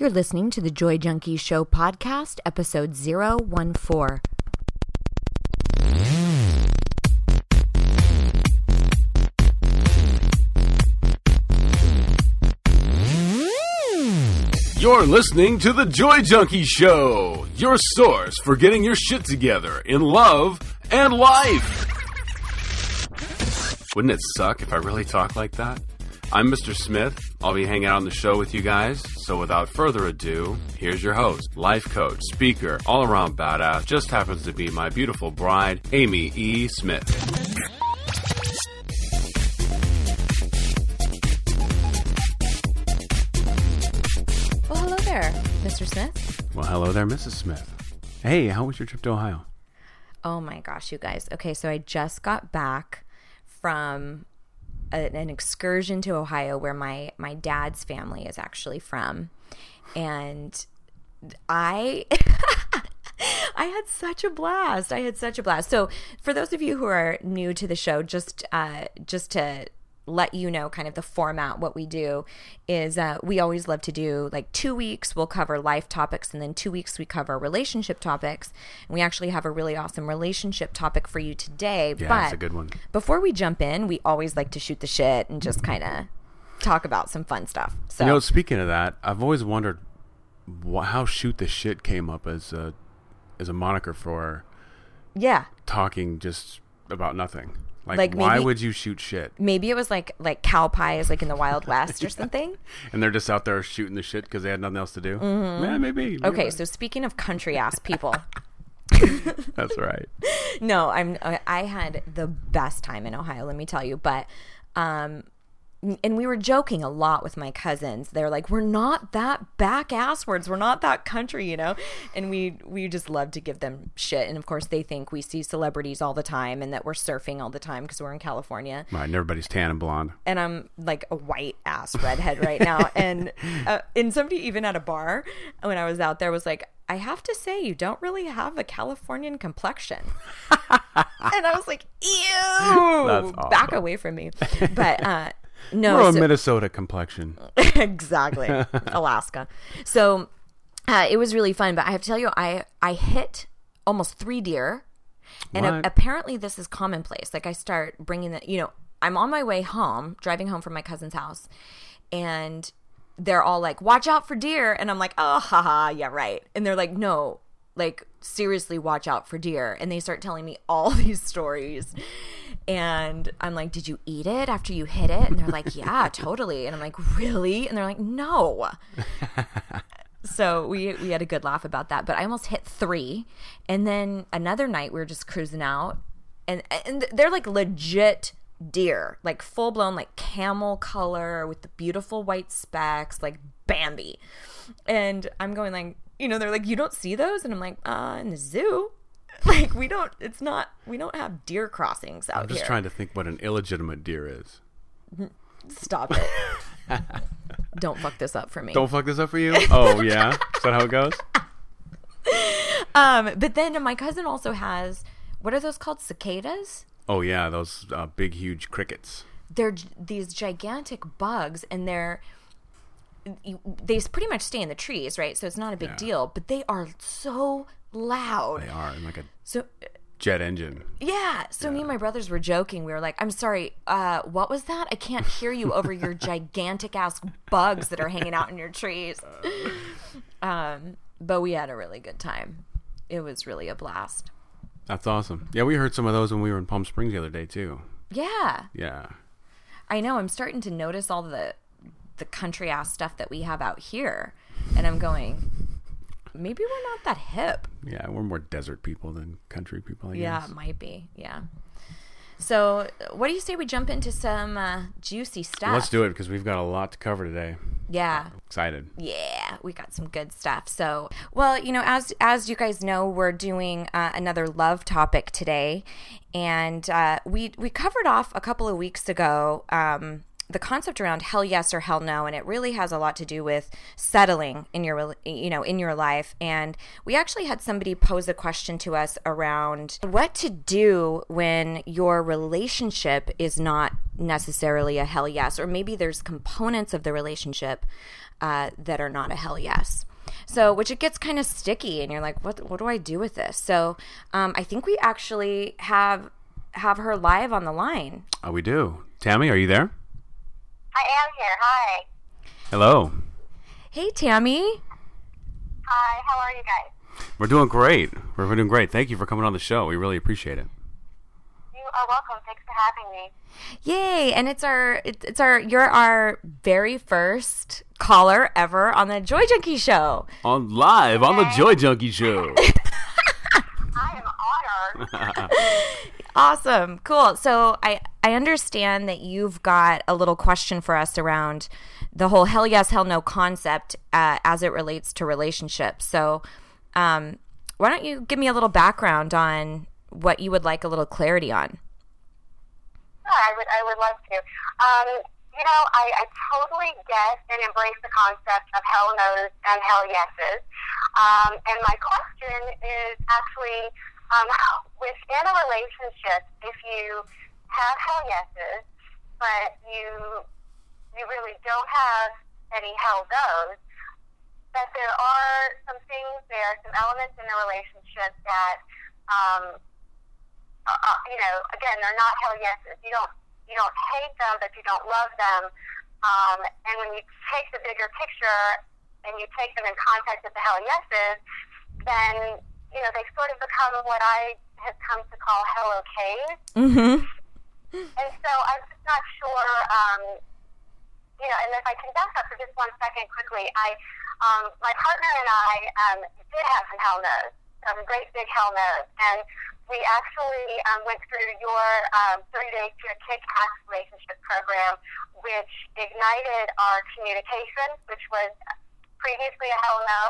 You're listening to the Joy Junkie Show podcast, episode 014. You're listening to the Joy Junkie Show, your source for getting your shit together in love and life. Wouldn't it suck if I really talked like that? I'm Mr. Smith. I'll be hanging out on the show with you guys. So without further ado, here's your host, life coach, speaker, all around badass, just happens to be my beautiful bride, Amy E. Smith. Well, hello there, Mr. Smith. Well, hello there, Mrs. Smith. Hey, how was your trip to Ohio? Oh my gosh, you guys. Okay, so I just got back from a, an excursion to Ohio where my my dad's family is actually from. And I I had such a blast. I had such a blast. So, for those of you who are new to the show, just uh, just to let you know kind of the format what we do is uh, we always love to do like two weeks we'll cover life topics and then two weeks we cover relationship topics and we actually have a really awesome relationship topic for you today Yeah, but it's a good one. before we jump in we always like to shoot the shit and just kind of talk about some fun stuff so You know, speaking of that, I've always wondered wh- how "shoot the shit" came up as a as a moniker for yeah talking just about nothing. Like, Like why maybe- would you shoot shit? maybe it was like like cow pies like in the wild west or something And they're just out there shooting the shit because they had nothing else to do. Yeah, maybe. Mm-hmm. okay so speaking of country ass people that's right. no, I'm I I had the best time in Ohio, let me tell you, but um and we were joking a lot with my cousins. They're like, "We're not that back asswards. We're not that country, you know." And we we just love to give them shit. And of course, they think we see celebrities all the time and that we're surfing all the time because we're in California. Right, and everybody's tan and blonde. And I'm like a white ass redhead right now. and uh, and somebody even at a bar when I was out there was like, "I have to say, you don't really have a Californian complexion." and I was like, "Ew, back away from me." But uh, no, We're a Minnesota complexion. exactly. Alaska. So uh, it was really fun but i have to tell you i i hit almost three deer. And a- apparently this is commonplace. Like i start bringing the you know i'm on my way home driving home from my cousin's house and they're all like watch out for deer. And i'm like oh haha yeah right. And they're like no like seriously watch out for deer. And they start telling me all these stories. And i'm like did you eat it after you hit it? And they're like yeah totally. And i'm like really? And they're like no. So we we had a good laugh about that. But i almost hit three. And then another night we were just cruising out. And and they're like legit deer. Like full blown like camel color with the beautiful white specks like bambi. And i'm going like you know they're like you don't see those and i'm like uh in the zoo like we don't it's not we don't have deer crossings out here. I'm just here trying to think what an illegitimate deer is. stop it don't fuck this up for me Don't fuck this up for you. Oh yeah, is that how it goes? um but then my cousin also has what are those called cicadas Oh yeah, those uh, big, huge crickets. they're j- these gigantic bugs and they're you- they pretty much stay in the trees right so it's not a big Yeah. deal but they are so loud They are like a so jet engine. yeah so me and my brothers were joking we were like i'm sorry uh what was that i can't hear you over your gigantic ass bugs that are hanging out in your trees um but we had a really good time it was really a blast That's awesome. Yeah, we heard some of those when we were in Palm Springs the other day too. yeah Yeah. I know I'm starting to notice all the the country ass stuff that we have out here, and I'm going. Maybe we're not that hip. Yeah, we're more desert people than country people. I Yeah, guess. it might be. Yeah. So, what do you say we jump into some uh, juicy stuff? Let's do it because we've got a lot to cover today. Yeah. Excited. Yeah, we got some good stuff. So, well, you know, as as you guys know, we're doing uh, another love topic today, and uh, we we covered off a couple of weeks ago um, the concept around hell yes or hell no, and it really has a lot to do with settling in your you know in your life. And we actually had somebody pose a question to us around what to do when your relationship is not necessarily a hell yes, or maybe there's components of the relationship uh, that are not a hell yes. So, which it gets kind of sticky, and you're like, what What do I do with this? So, um, I think we actually have have her live on the line. Oh, we do. Tammy, are you there? I am here. Hi. Hello. Hey, Tammy. Hi. How are you guys? We're doing great. We're doing great. Thank you for coming on the show. We really appreciate it. You are welcome. Thanks for having me. Yay! And it's our it's our you're our very first caller ever on the Joy Junkie show. On live on the Joy Junkie show. I am honored. Awesome. Cool. So I I understand that you've got a little question for us around the whole hell yes hell no concept uh, as it relates to relationships. So um, why don't you give me a little background on what you would like a little clarity on? I would I would love to. Um, you know, I, I totally get and embrace the concept of hell no's and hell yeses. Um, and my question is actually um, within a relationship, if you have hell yeses, but you you really don't have any hell no's, that there are some things there, are some elements in the relationship that, um, uh, uh, you know, again, they're not hell yeses. You don't you don't hate them, but you don't love them. Um, and when you take the bigger picture and you take them in context with the hell yeses, then you know they sort of become what I have come to call Hello okays. Mm-hmm. And so I'm just not sure, um, you know, and if I can back up for just one second quickly, I, um, my partner and I um, did have some hell no's, some great big hell no's. And we actually um, went through your um, 30-day to kick-ass relationship program, which ignited our communication, which was previously a hell no.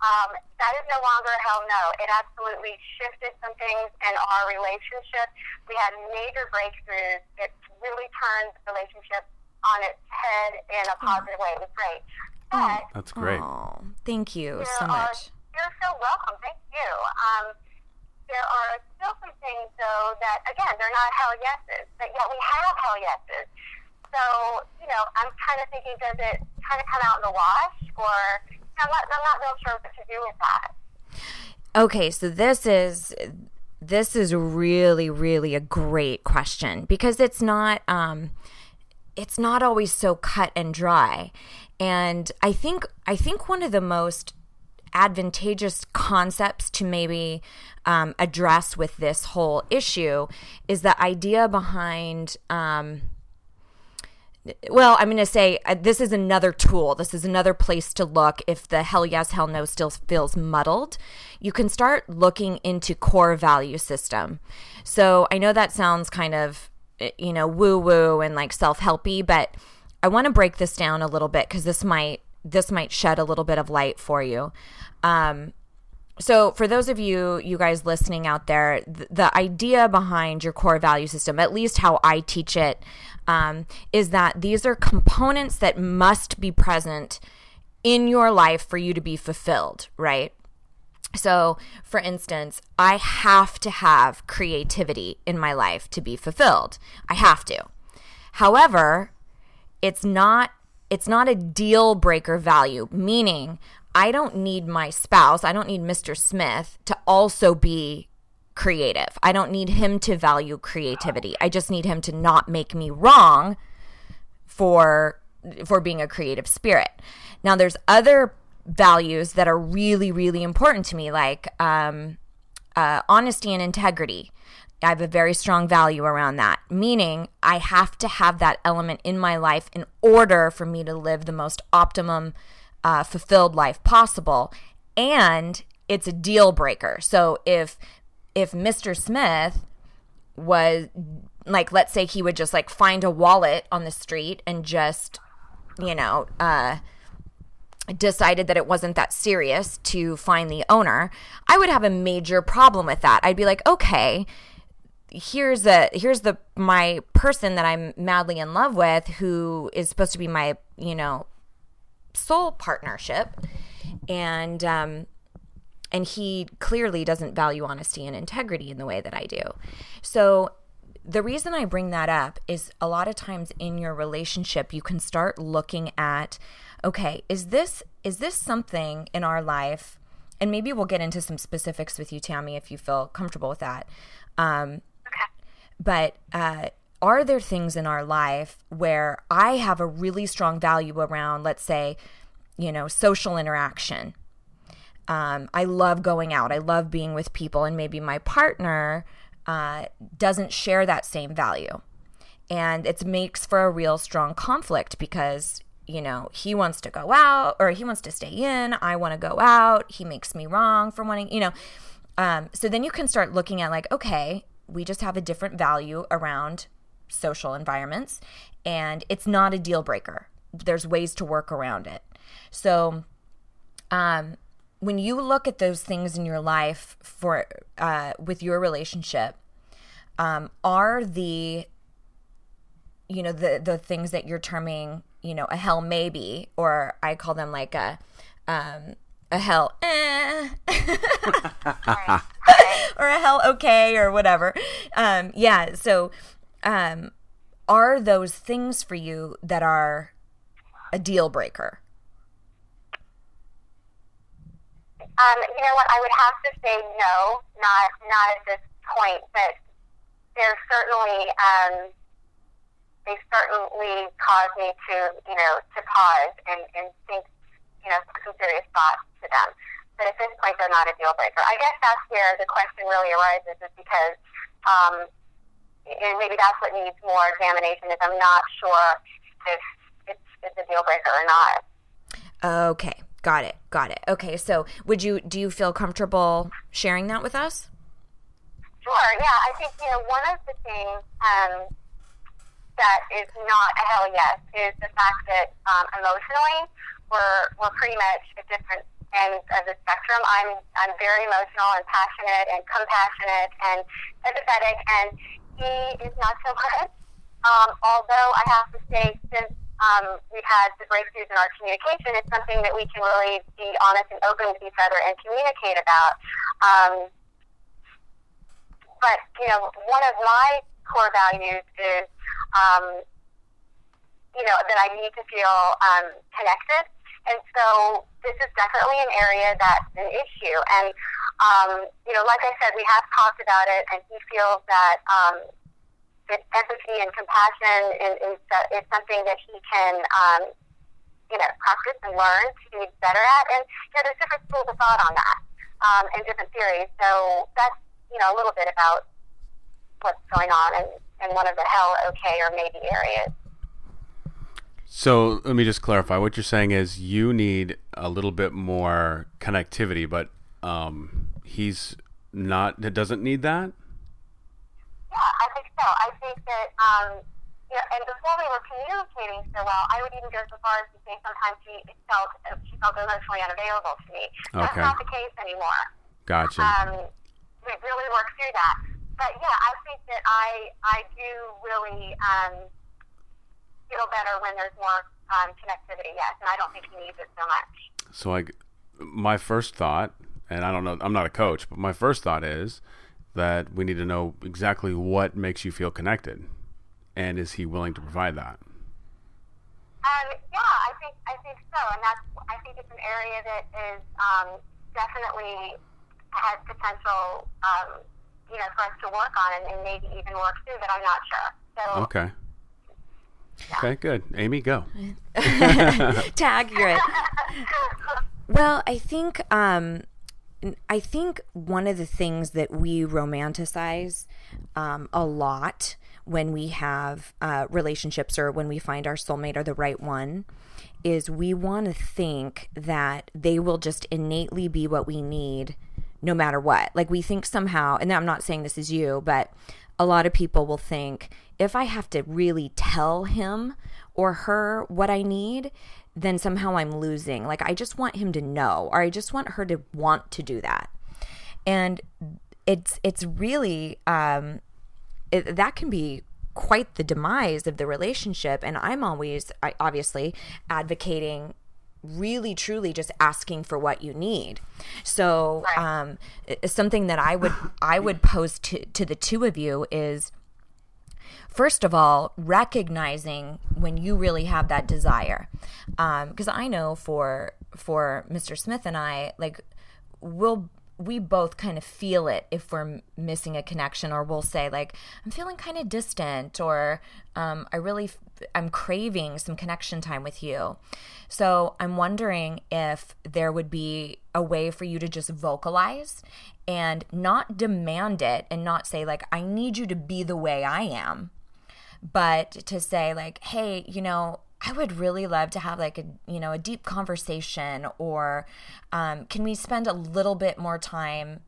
Um, that is no longer a hell no. It absolutely shifted some things in our relationship. We had major breakthroughs. It really turned the relationship on its head in a positive way. It was great. But That's great. Oh, thank you there so are, much. you're so welcome. Thank you. Um, there are still some things, though, that, again, they're not hell yeses, but yet we have hell yeses. So, you know, I'm kind of thinking, does it kind of come out in the wash? Or, Not, I'm not real sure what to do with that. Okay, so this is this is really really a great question because it's not um it's not always so cut and dry. And I think I think one of the most advantageous concepts to maybe um, address with this whole issue is the idea behind um, well, I'm going to say uh, this is another tool. This is another place to look if the hell yes, hell no still feels muddled. You can start looking into core value system. So I know that sounds kind of, eh, you know, woo woo and like self helpy, but I want to break this down a little bit because this might this might shed a little bit of light for you. Um, so for those of you you guys listening out there th- the idea behind your core value system at least how i teach it um, is that these are components that must be present in your life for you to be fulfilled right so for instance i have to have creativity in my life to be fulfilled i have to however it's not it's not a deal breaker value meaning I don't need my spouse, I don't need Mr. Smith to also be creative. I don't need him to value creativity. I just need him to not make me wrong for for being a creative spirit. Now there's other values that are really really important to me like um, uh, honesty and integrity. I have a very strong value around that, meaning I have to have that element in my life in order for me to live the most optimum uh, fulfilled life possible and it's a deal breaker so if if mr smith was like let's say he would just like find a wallet on the street and just you know uh decided that it wasn't that serious to find the owner i would have a major problem with that. I'd be like okay here's a here's the my person that I'm madly in love with who is supposed to be my you know soul partnership. And um and he clearly doesn't value honesty and integrity in the way that I do. So the reason I bring that up is a lot of times in your relationship you can start looking at okay, is this is this something in our life and maybe we'll get into some specifics with you Tammy if you feel comfortable with that. Um but uh are there things in our life where I have a really strong value around, let's say, you know, social interaction? Um, I love going out. I love being with people, and maybe my partner uh, doesn't share that same value, and it makes for a real strong conflict because you know he wants to go out or he wants to stay in. I want to go out. He makes me wrong for wanting, you know. Um, so then you can start looking at like, okay, we just have a different value around social environments, and it's not a deal breaker. There's ways to work around it. So, um, when you look at those things in your life for uh, with your relationship, um, are the you know the the things that you're terming you know a hell maybe or I call them like a um, a hell eh. or a hell okay or whatever. Um, yeah, so um, are those things for you that are a deal breaker? Um, you know what? I would have to say no, not not at this point. But there's certainly um, they certainly cause me to you know to pause and, and think you know some serious thoughts to them. But at this point, they're not a deal breaker. I guess that's where the question really arises, is because um, and maybe that's what needs more examination. Is I'm not sure if it's, it's a deal breaker or not. Okay. Got it. Got it. Okay. So, would you do you feel comfortable sharing that with us? Sure. Yeah. I think you know one of the things um, that is not a hell yes is the fact that um, emotionally we're we're pretty much at different ends of the spectrum. I'm I'm very emotional and passionate and compassionate and empathetic, and he is not so much. Um, although I have to say, since um, we've had the breakthroughs in our communication, it's something that we can really be honest and open with each other and communicate about. Um, but, you know, one of my core values is, um, you know, that I need to feel um, connected. And so this is definitely an area that's an issue. And, um, you know, like I said, we have talked about it, and he feels that um, empathy and compassion is, is, is something that he can, um, you know, practice and learn to be better at. And, you know, there's different schools of thought on that um, and different theories. So that's, you know, a little bit about what's going on in, in one of the hell okay or maybe areas. So let me just clarify. What you're saying is you need a little bit more connectivity, but um, he's not. Doesn't need that. Yeah, I think so. I think that, um, you know, and before we were communicating so well, I would even go so far as to say sometimes she felt she felt emotionally unavailable to me. That's not the case anymore. Gotcha. Um, we really worked through that. But yeah, I think that I I do really um, feel better when there's more um, connectivity. Yes, and I don't think he needs it so much. So I, my first thought, and I don't know, I'm not a coach, but my first thought is that we need to know exactly what makes you feel connected, and is he willing to provide that? Um, yeah, I think I think so, and that's I think it's an area that is um, definitely has potential, um, you know, for us to work on and, and maybe even work through. But I'm not sure. So Okay. Okay, good. Amy, go. Tag, you're it. Well, I think um, I think one of the things that we romanticize um, a lot when we have uh, relationships or when we find our soulmate or the right one is we want to think that they will just innately be what we need no matter what. Like we think somehow, and I'm not saying this is you, but a lot of people will think if I have to really tell him or her what I need, then somehow I'm losing. Like I just want him to know, or I just want her to want to do that. And it's it's really um, it, that can be quite the demise of the relationship. And I'm always, I, obviously, advocating really truly just asking for what you need so um something that i would i would pose to to the two of you is first of all recognizing when you really have that desire. Because um, i know for for mr smith and i like we'll we both kind of feel it if we're missing a connection or we'll say like i'm feeling kind of distant or um, i really f- i'm craving some connection time with you. So i'm wondering if there would be a way for you to just vocalize and not demand it and not say like i need you to be the way i am but to say like hey you know I would really love to have like a you know a deep conversation or um, can we spend a little bit more time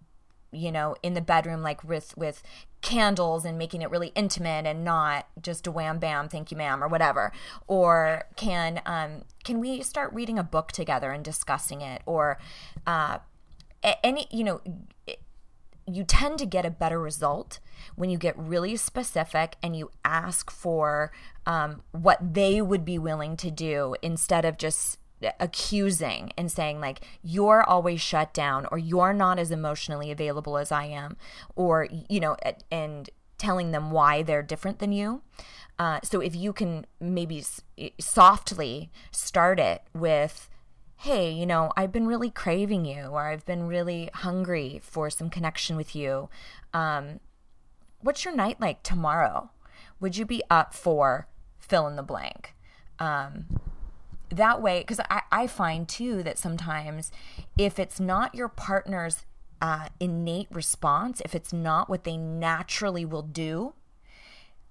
you know in the bedroom like with with candles and making it really intimate and not just a wham bam thank you ma'am or whatever? Or can um can we start reading a book together and discussing it? Or uh any you know you tend to get a better result when you get really specific and you ask for um, what they would be willing to do instead of just accusing and saying like you're always shut down or you're not as emotionally available as I am or you know and telling them why they're different than you. Uh, so if you can maybe softly start it with hey, you know, I've been really craving you or I've been really hungry for some connection with you. Um, what's your night like tomorrow? Would you be up for fill in the blank? Um, that way, because I, I find too that sometimes if it's not your partner's uh, innate response, if it's not what they naturally will do,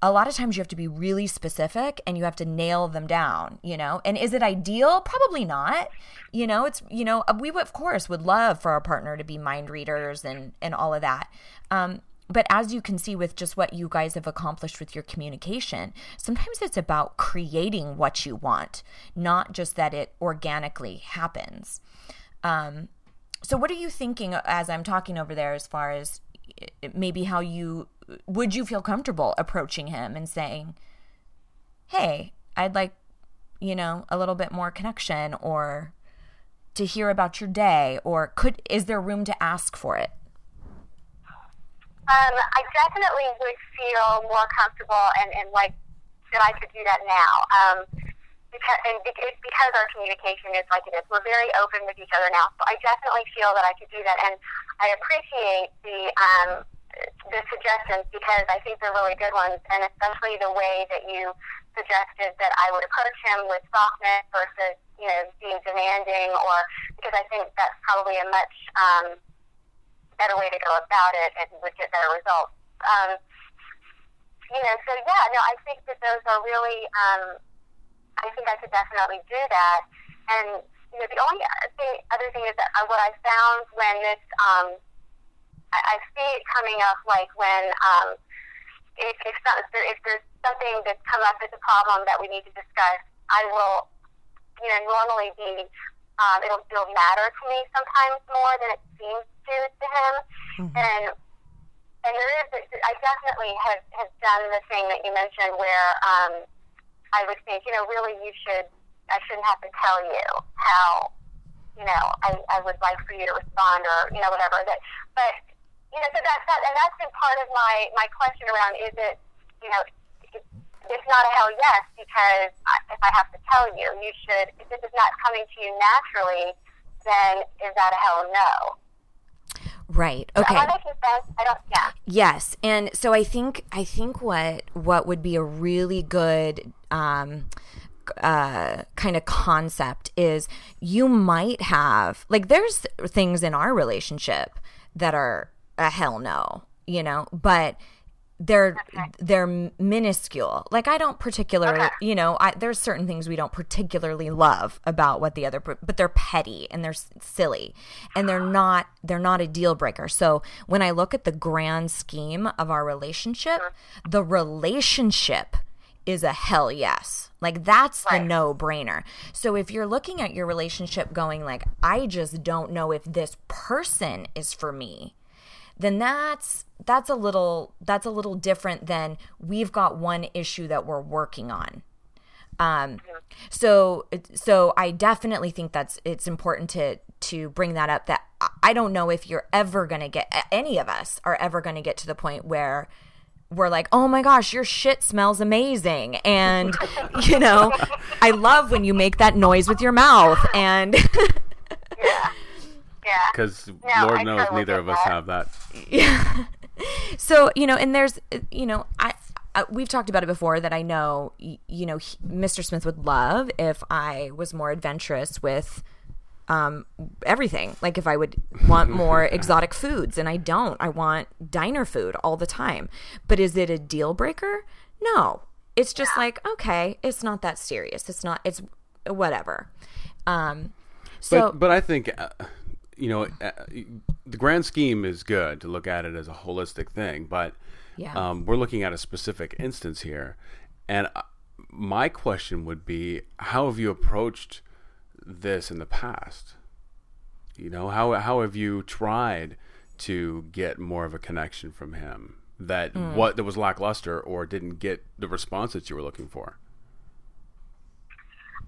a lot of times you have to be really specific and you have to nail them down, you know? And is it ideal? Probably not. You know, it's, you know, we of course would love for our partner to be mind readers and, and all of that. Um, but as you can see with just what you guys have accomplished with your communication, sometimes it's about creating what you want, not just that it organically happens. Um, so, what are you thinking as I'm talking over there as far as maybe how you would you feel comfortable approaching him and saying, "Hey, I'd like, you know, a little bit more connection or to hear about your day or could is there room to ask for it?" Um, I definitely would feel more comfortable and, and like that I could do that now. Um, because, and it's because our communication is like it is. We're very open with each other now. So I definitely feel that I could do that. And I appreciate the, um, the suggestions because I think they're really good ones, and especially the way that you suggested that I would approach him with softness versus you know being demanding, or because I think that's probably a much um, better way to go about it and would get better results. Um, you know, so yeah, no, I think that those are really. Um, I think I could definitely do that, and you know, the only thing, other thing is that uh, what I found when this um, I, I see it coming up like when um, if, if, if there's something that's come up as a problem that we need to discuss, I will, you know, normally be, um, it'll, it'll matter to me sometimes more than it seems to to him. Mm-hmm. And and there is, I definitely have, have done the thing that you mentioned where um, I would think, you know, really you should, I shouldn't have to tell you how, you know, I, I would like for you to respond or, you know, whatever. That, but you know, so that's that, and that's been part of my my question around is it, you know, it's not a hell yes because if I have to tell you, you should. If this is not coming to you naturally, then is that a hell no? Right. Okay. Am I making sense? I don't. Yeah. Yes, and so I think I think what what would be a really good um, uh, kind of concept is you might have like there's things in our relationship that are a hell no, you know, but they're okay. they're minuscule. Like I don't particularly, okay. you know, I, there's certain things we don't particularly love about what the other, but they're petty and they're silly, and they're not they're not a deal breaker. So when I look at the grand scheme of our relationship, mm-hmm. the relationship is a hell yes. Like that's right. the no brainer. So if you're looking at your relationship going like I just don't know if this person is for me, then that's that's a little that's a little different than we've got one issue that we're working on. Um, so so I definitely think that's it's important to to bring that up. That I don't know if you're ever going to get any of us are ever going to get to the point where we're like, oh my gosh, your shit smells amazing. And, you know, I love when you make that noise with your mouth. And, Yeah. Yeah. Because No, Lord I knows totally neither get of us that. have that. yeah. So, you know, and there's, you know, I, I we've talked about it before that I know, y- you know, he, Mr. Smith would love if I was more adventurous with um everything. Like if i would want more exotic foods and i don't i want diner food all the time. But is it a deal breaker? No. It's just like okay it's not that serious. It's not it's whatever. Um so But but I think uh, you know uh, the grand scheme is good to look at it as a holistic thing, but Yeah. um, we're looking at a specific instance here, and uh, my question would be, how have you approached this in the past? You know, how how have you tried to get more of a connection from him that Hmm. what that was lackluster or didn't get the response that you were looking for?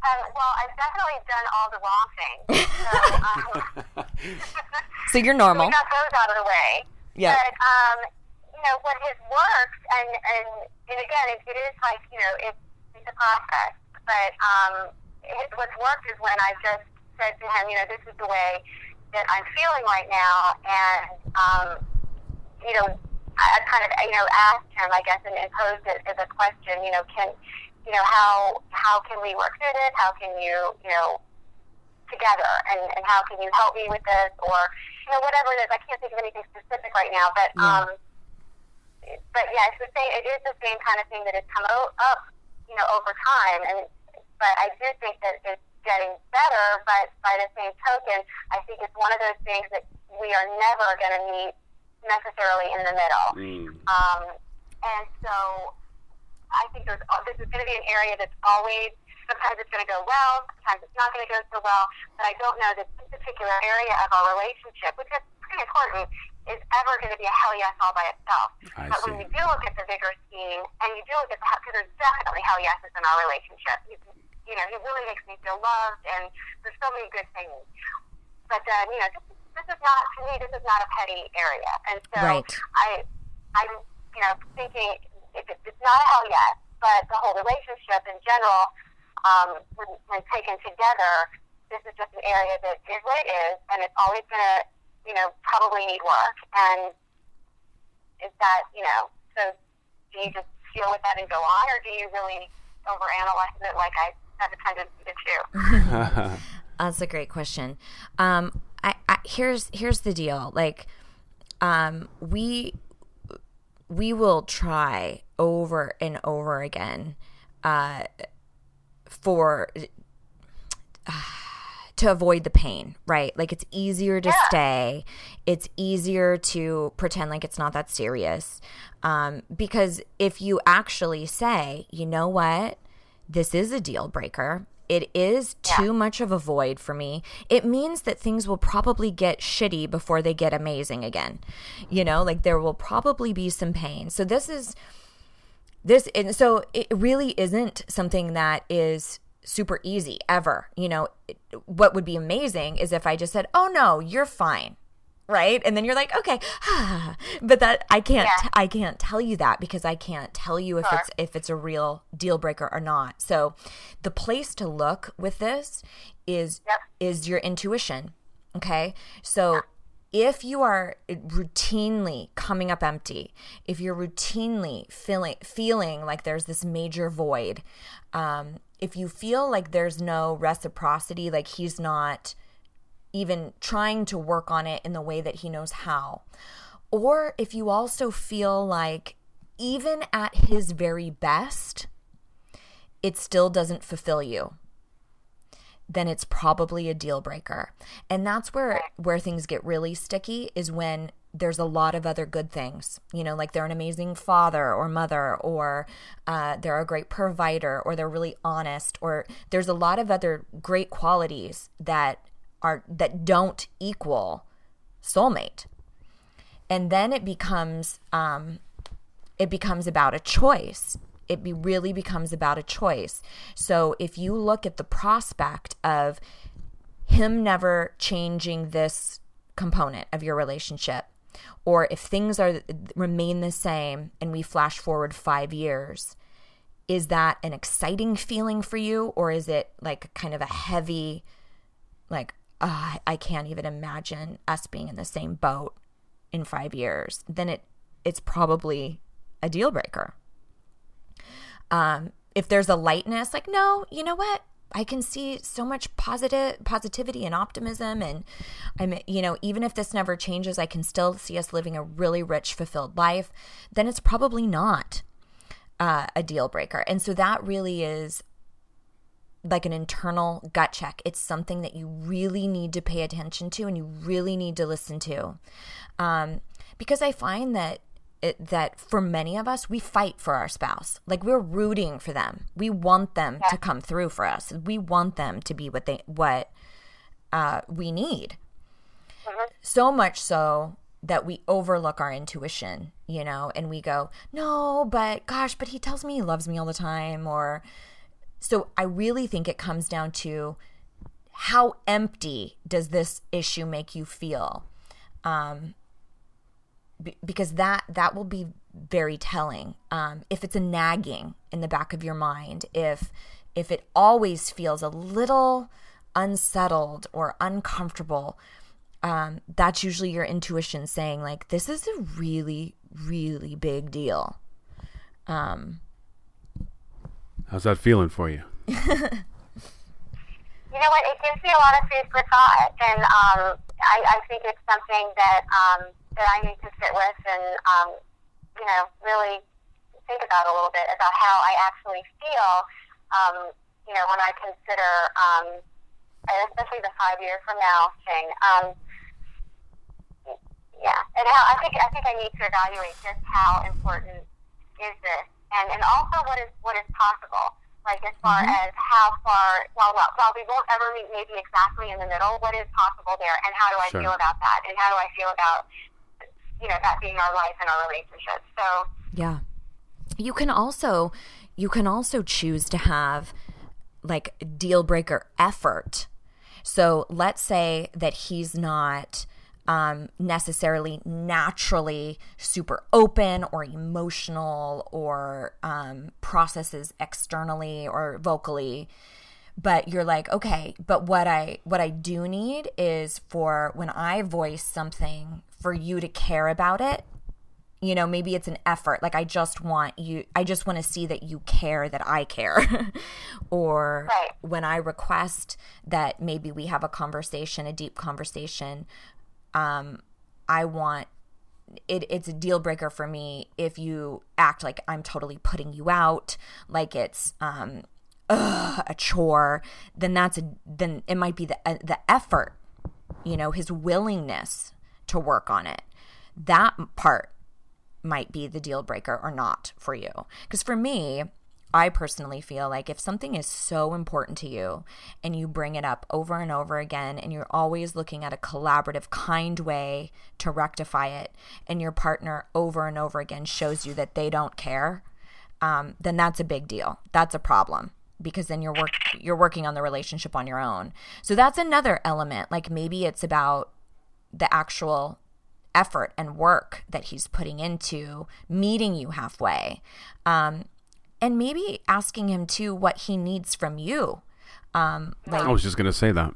Um, well, I've definitely done all the wrong things. So, um, so you're normal we got those out of the way. Yeah. But um, you know what has worked, and and and again, it, it is like you know it's it's a process. But um, it, what's worked is when I've just said to him, you know, this is the way that I'm feeling right now, and um, you know, I, I kind of you know asked him, I guess, and, and posed it as a question. You know, can you know how how can we work through this? How can you you know together? And, and how can you help me with this? Or you know whatever it is. I can't think of anything specific right now but um but yeah it's the same it is the same kind of thing that has come o- up you know over time. And but i do think that it's getting better but by the same token i think it's one of those things that we are never going to meet necessarily in the middle Mm. um, and so I think there's this is going to be an area that's always sometimes it's going to go well, sometimes it's not going to go so well. But I don't know that this particular area of our relationship, which is pretty important, is ever going to be a hell yes all by itself. I but see. when we do look at the bigger scheme, and you do look at the because there's definitely hell yeses in our relationship. You, you know, he really makes me feel loved, and there's so many good things. But then, you know, this, this is not to me. This is not a petty area, and so Right. I, I'm, you know, thinking if it, it's not a hell yes, but the whole relationship in general, um, when, when taken together, this is just an area that is what it is, and it's always going to, you know, probably need work. And is that, you know, so do you just deal with that and go on, or do you really overanalyze it like I have a tendency to do? That's a great question. Um, I, I here's here's the deal. Like, um, we we will try over and over again, uh, for to avoid the pain, right? Like it's easier to stay. It's easier to pretend like it's not that serious. Um, because if you actually say, you know what, this is a deal breaker. It is too much of a void for me. It means that things will probably get shitty before they get amazing again. You know, like there will probably be some pain. So this is this and so it really isn't something that is super easy ever you know it, what would be amazing is if i just said oh no you're fine right? And then you're like okay but that i can't Yeah. i can't tell you that because i can't tell you if it's if it's a real deal breaker or not. So the place to look with this is Yep. is your intuition okay? So if you are routinely coming up empty, if you're routinely feeling feeling like there's this major void, um, if you feel like there's no reciprocity, like he's not even trying to work on it in the way that he knows how, or if you also feel like even at his very best, it still doesn't fulfill you then it's probably a deal breaker. And that's where where things get really sticky is when there's a lot of other good things. You know, like they're an amazing father or mother, or uh, they're a great provider, or they're really honest, or there's a lot of other great qualities that are that don't equal soulmate. and then it becomes um, it becomes about a choice it be, really becomes about a choice so if you look at the prospect of him never changing this component of your relationship or if things are remain the same and we flash forward 5 years is that an exciting feeling for you or is it like kind of a heavy like I can't even imagine us being in the same boat in 5 years then it it's probably a deal breaker. Um if there's a lightness like no you know what? I can see so much positive positivity and optimism and I'm you know even if this never changes I can still see us living a really rich fulfilled life then it's probably not uh, a deal breaker. And so that really is like an internal gut check it's something that you really need to pay attention to and you really need to listen to um, because I find that it, that for many of us, we fight for our spouse. Like we're rooting for them. We want them yeah. to come through for us. We want them to be what they what uh, we need. Mm-hmm. So much so that we overlook our intuition, you know, and we go, no, but gosh, but he tells me he loves me all the time. Or so I really think it comes down to how empty does this issue make you feel? Um, because that that will be very telling. Um, if it's a nagging in the back of your mind, if if it always feels a little unsettled or uncomfortable, um, that's usually your intuition saying like this is a really really big deal. Um, How's that feeling for you? you know what? It gives me a lot of food for thought, and um, I, I think it's something that um, that I need to sit with and, um, you know, really think about a little bit about how I actually feel, um, you know, when I consider, um, especially the five year from now thing. Um, yeah, and how I think I think I need to evaluate just how important is this, and and also what is what is possible. Like as far mm-hmm. as how far, while while we won't ever meet maybe exactly in the middle, what is possible there, and how do I sure. feel about that, and how do I feel about you know that being our life and our relationship. So yeah, you can also you can also choose to have like deal breaker effort. So let's say that he's not um, necessarily naturally super open or emotional or um, processes externally or vocally. But you're like okay but what i what i do need is for when i voice something for you to care about it you know maybe it's an effort. Like i just want you i just want to see that you care that i care. Or right. when i request that maybe we have a conversation a deep conversation um i want it, it's a deal breaker for me if you act like i'm totally putting you out like it's um ugh, a chore then that's a then it might be the uh, the effort you know his willingness to work on it. That part might be the deal breaker or not for you. Because for me, I personally feel like if something is so important to you and you bring it up over and over again and you're always looking at a collaborative, kind way to rectify it, and your partner over and over again shows you that they don't care, um, then that's a big deal. That's a problem because then you're work you're working on the relationship on your own. So that's another element. Like maybe it's about the actual effort and work that he's putting into meeting you halfway. Um, and maybe asking him too what he needs from you. Um, like, I was just going to say that.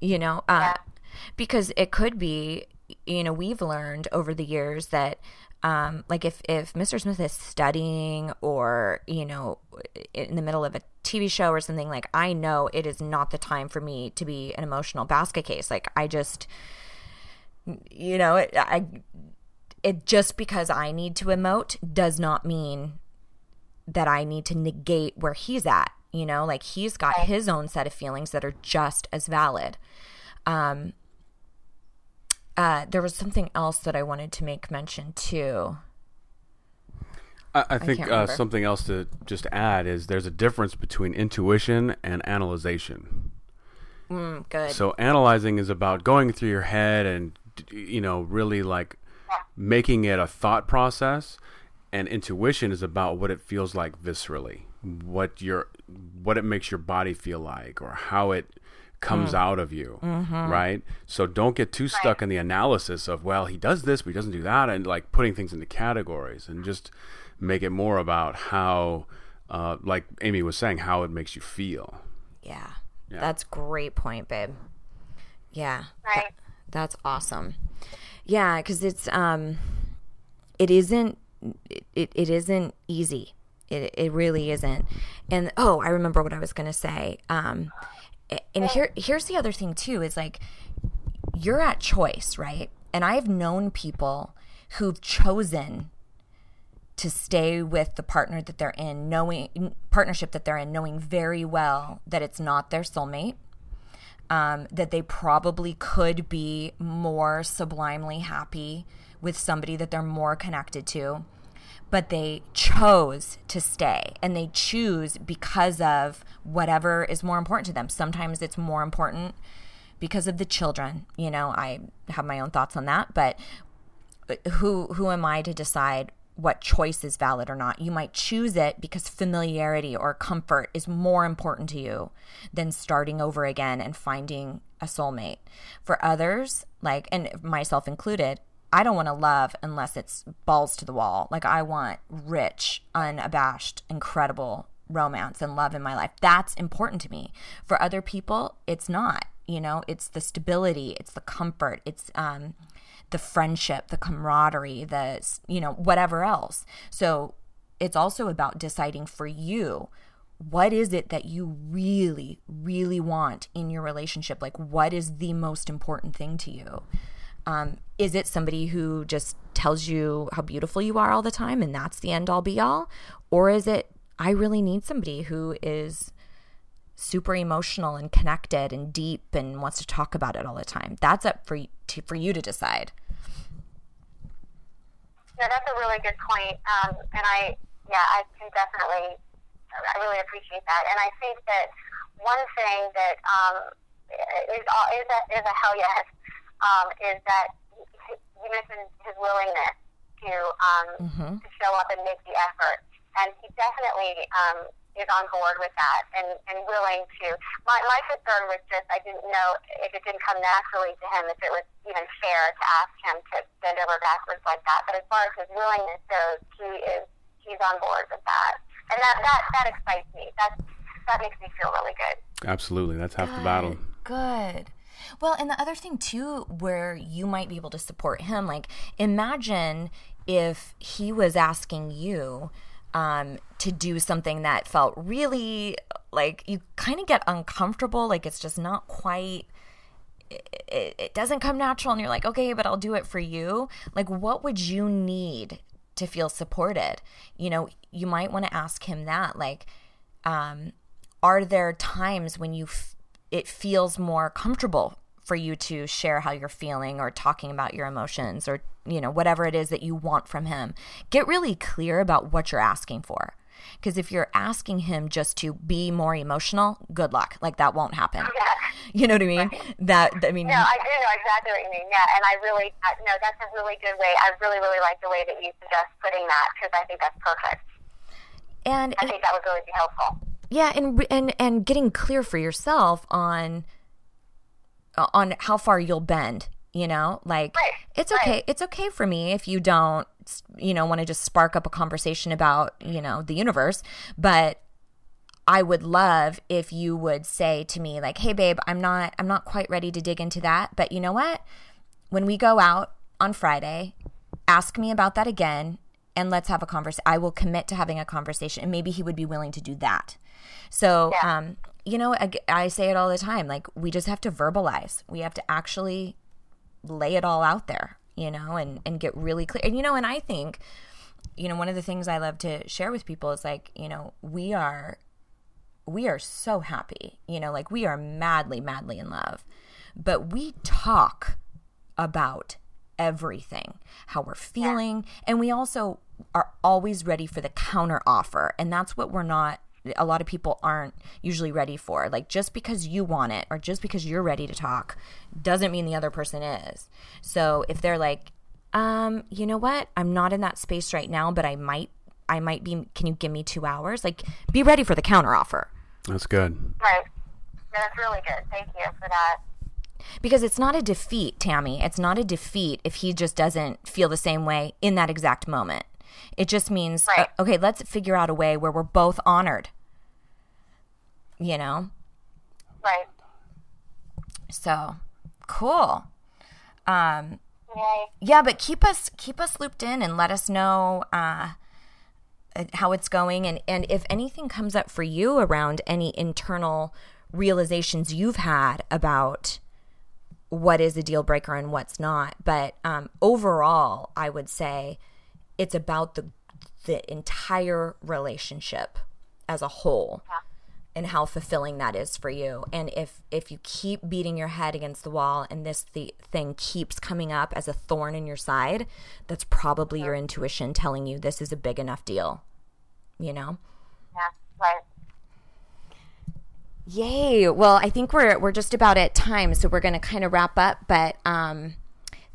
You know, uh, because it could be, you know, we've learned over the years that um, like if if Mr. Smith is studying or you know in the middle of a TV show or something like I know it is not the time for me to be an emotional basket case like I just you know it, I it just because I need to emote does not mean that I need to negate where he's at you know like he's got his own set of feelings that are just as valid um uh, there was something else that I wanted to make mention too. I, I think I uh, something else to just add is there's a difference between intuition and analyzation. Mm, good. So analyzing is about going through your head and you know, really like making it a thought process and intuition is about what it feels like viscerally what your what it makes your body feel like or how it comes out of you right so don't get too stuck in the analysis of well he does this but he doesn't do that and like putting things into categories and just make it more about how uh, like amy was saying how it makes you feel Yeah. That's great point, babe. Yeah. Right. That's awesome. Yeah, because it's um, it isn't it, it isn't easy. It it really isn't. And oh, I remember what I was gonna say. Um, and here here's the other thing too is like you're at choice, right? And I've known people who've chosen to stay with the partner that they're in, knowing partnership that they're in, knowing very well that it's not their soulmate um, that they probably could be more sublimely happy with somebody that they're more connected to, but they chose to stay and they choose because of whatever is more important to them. Sometimes it's more important because of the children. You know, I have my own thoughts on that, but uh, who who am I to decide what choice is valid or not? You might choose it because familiarity or comfort is more important to you than starting over again and finding a soulmate. For others, like and myself included, I don't want to love unless it's balls to the wall. Like I want rich, unabashed, incredible romance and love in my life. That's important to me. For other people, it's not. You know, it's the stability, it's the comfort, it's um the friendship, the camaraderie, the you know, whatever else. So it's also about deciding for you what is it that you really really want in your relationship like what is the most important thing to you um, is it somebody who just tells you how beautiful you are all the time and that's the end all be all or is it i really need somebody who is super emotional and connected and deep and wants to talk about it all the time that's up for you to, for you to decide Yeah, that's a really good point. Um, and I, yeah, I can definitely, I really appreciate that. And I think that one thing that um, is, is, a, is a hell yes um, is that you mentioned his willingness to um, to show up and make the effort, and he definitely um, is on board with that and, and willing to. My, my concern was just I didn't know if it didn't come naturally to him if it was even fair to ask him to bend over backwards like that. But as far as his willingness goes, he is he's on board with that, and that that that excites me. That that makes me feel really good. absolutely that's half the battle Good. Well, and the other thing too, where you might be able to support him, like imagine if he was asking you um, to do something that felt really like you kind of get uncomfortable, like it's just not quite. It, it doesn't come natural, and you're like, okay, but I'll do it for you. Like, what would you need to feel supported? You know, you might want to ask him that, like, um, are there times when you f- it feels more comfortable for you to share how you're feeling or talking about your emotions or you know whatever it is that you want from him get really clear about what you're asking for because if you're asking him just to be more emotional good luck like that won't happen Yeah. you know what i mean that i mean No, I do know exactly what you mean. Yeah, and I really, uh, no, that's a really good way. I really, really like the way that you suggest putting that because I think that's perfect. and I think that would really be helpful. yeah and and and getting clear for yourself on on how far you'll bend you know like Right, it's okay right. it's okay for me if you don't you know want to just spark up a conversation about you know the universe but I would love if you would say to me like, "Hey babe, I'm not I'm not quite ready to dig into that, but you know what? When we go out on Friday, ask me about that again and let's have a conversation. I will commit to having a conversation and maybe he would be willing to do that." So, Yeah. um, you know, I, I say it all the time, like we just have to verbalize. We have to actually lay it all out there, you know, and and get really clear. And you know, and I think you know, one of the things I love to share with people is like, you know, we are we are so happy, you know, like we are madly, madly in love. But we talk about everything, how we're feeling, and we also are always ready for the counter offer. And that's what we're not a lot of people aren't usually ready for. Like just because you want it or just because you're ready to talk doesn't mean the other person is. So if they're like, um, you know what? I'm not in that space right now, but I might I might be can you give me 2 hours? Like be ready for the counter offer. That's good. Right. That's really good. Thank you for that. Because it's not a defeat, Tammy. It's not a defeat if he just doesn't feel the same way in that exact moment. It just means, Right. uh, okay, let's figure out a way where we're both honored. You know? Right. So, cool. Um, Yay. yeah, but keep us keep us looped in and let us know uh, uh, how it's going and and if anything comes up for you around any internal realizations you've had about what is a deal breaker and what's not. But um, overall, I would say it's about the the entire relationship as a whole and how fulfilling that is for you. And if if you keep beating your head against the wall and this the thing keeps coming up as a thorn in your side, that's probably your intuition telling you this is a big enough deal. You know? Yeah. Right. Yay. Well, I think we're we're just about at time, so we're going to kind of wrap up, but um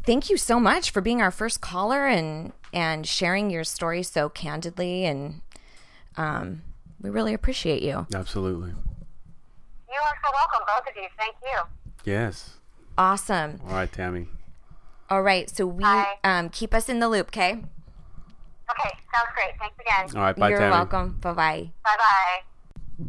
thank you so much for being our first caller and and sharing your story so candidly and um we really appreciate you. Absolutely. You are so welcome, both of you. Thank you. Yes. Awesome. All right, Tammy. All right, so we um keep us in the loop, okay? Okay. Sounds great. Thanks again. All right, bye, You're Tammy. welcome. Bye-bye. Bye bye.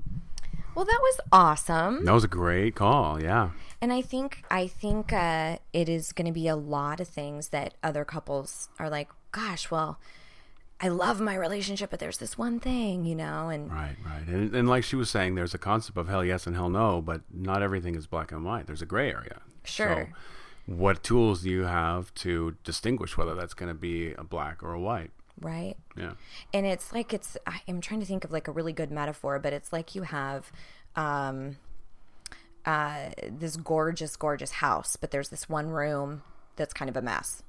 Well, that was awesome. That was a great call. Yeah. And I think I think uh, it is going to be a lot of things that other couples are like, gosh, well, I love my relationship, but there's this one thing, you know, and Right, right. And, and like she was saying, there's a concept of hell yes and hell no, but not everything is black and white. There's a gray area. Sure. So, what tools do you have to distinguish whether that's going to be a black or a white? right. Yeah. And it's like it's I- I'm trying to think of like a really good metaphor, but it's like you have um uh this gorgeous gorgeous house, but there's this one room that's kind of a mess.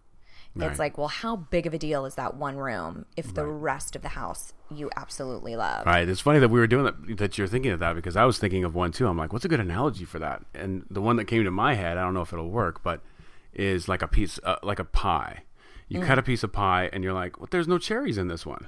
Right. It's like, well, how big of a deal is that one room if the rest of the house you absolutely love? Right. It's funny that we were doing that, that you're thinking of that because I was thinking of one too. I'm like, what's a good analogy for that? And the one that came to my head, I don't know if it'll work, but is like a piece, uh, like a pie. You cut a piece of pie and you're like, well, there's no cherries in this one.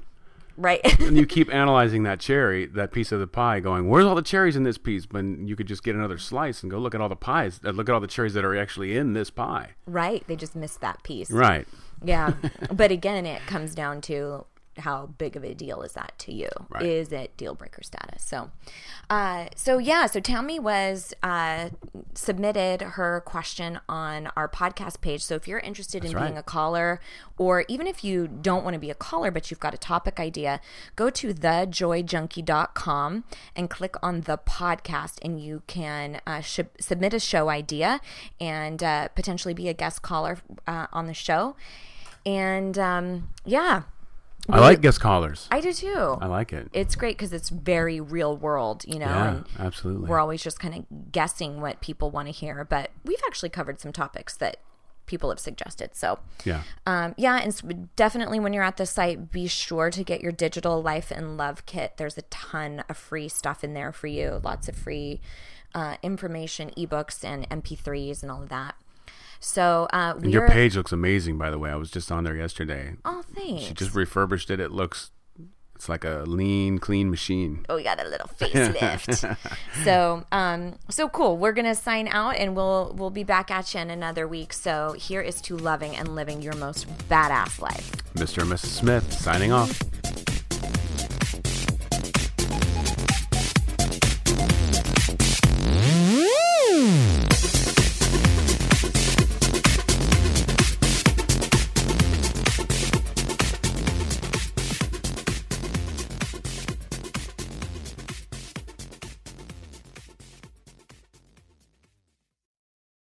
Right. and you keep analyzing that cherry, that piece of the pie, going, "Where's all the cherries in this piece?" When you could just get another slice and go look at all the pies, uh, look at all the cherries that are actually in this pie. right. They just missed that piece. Right. Yeah. but again, it comes down to how big of a deal is that to you? Right. Is it deal breaker status? So, uh, so yeah. So Tammy was uh, submitted her question on our podcast page. So if you're interested in That's being a caller, or even if you don't want to be a caller but you've got a topic idea, go to thejoyjunkie.com and click on the podcast, and you can uh, sh- submit a show idea and uh, potentially be a guest caller uh, on the show. And um, yeah, I like guest callers. I do too. I like it. it's great because it's very real world, you know. yeah, absolutely. we're always just kind of guessing what people want to hear, but we've actually covered some topics that people have suggested. So, yeah. um, yeah, and definitely when you're at the site, be sure to get your digital life and love kit. There's a ton of free stuff in there for you, lots of free uh, information, ebooks, and MP3s, and all of that. So, uh, your page looks amazing, by the way. I was just on there yesterday. Oh, thanks. She just refurbished it. It looks, it's like a lean, clean machine. oh, we got a little facelift. so, um, so cool. We're gonna sign out, and we'll we'll be back at you in another week. So, here is to loving and living your most badass life. Mr. and Mrs. Smith signing off.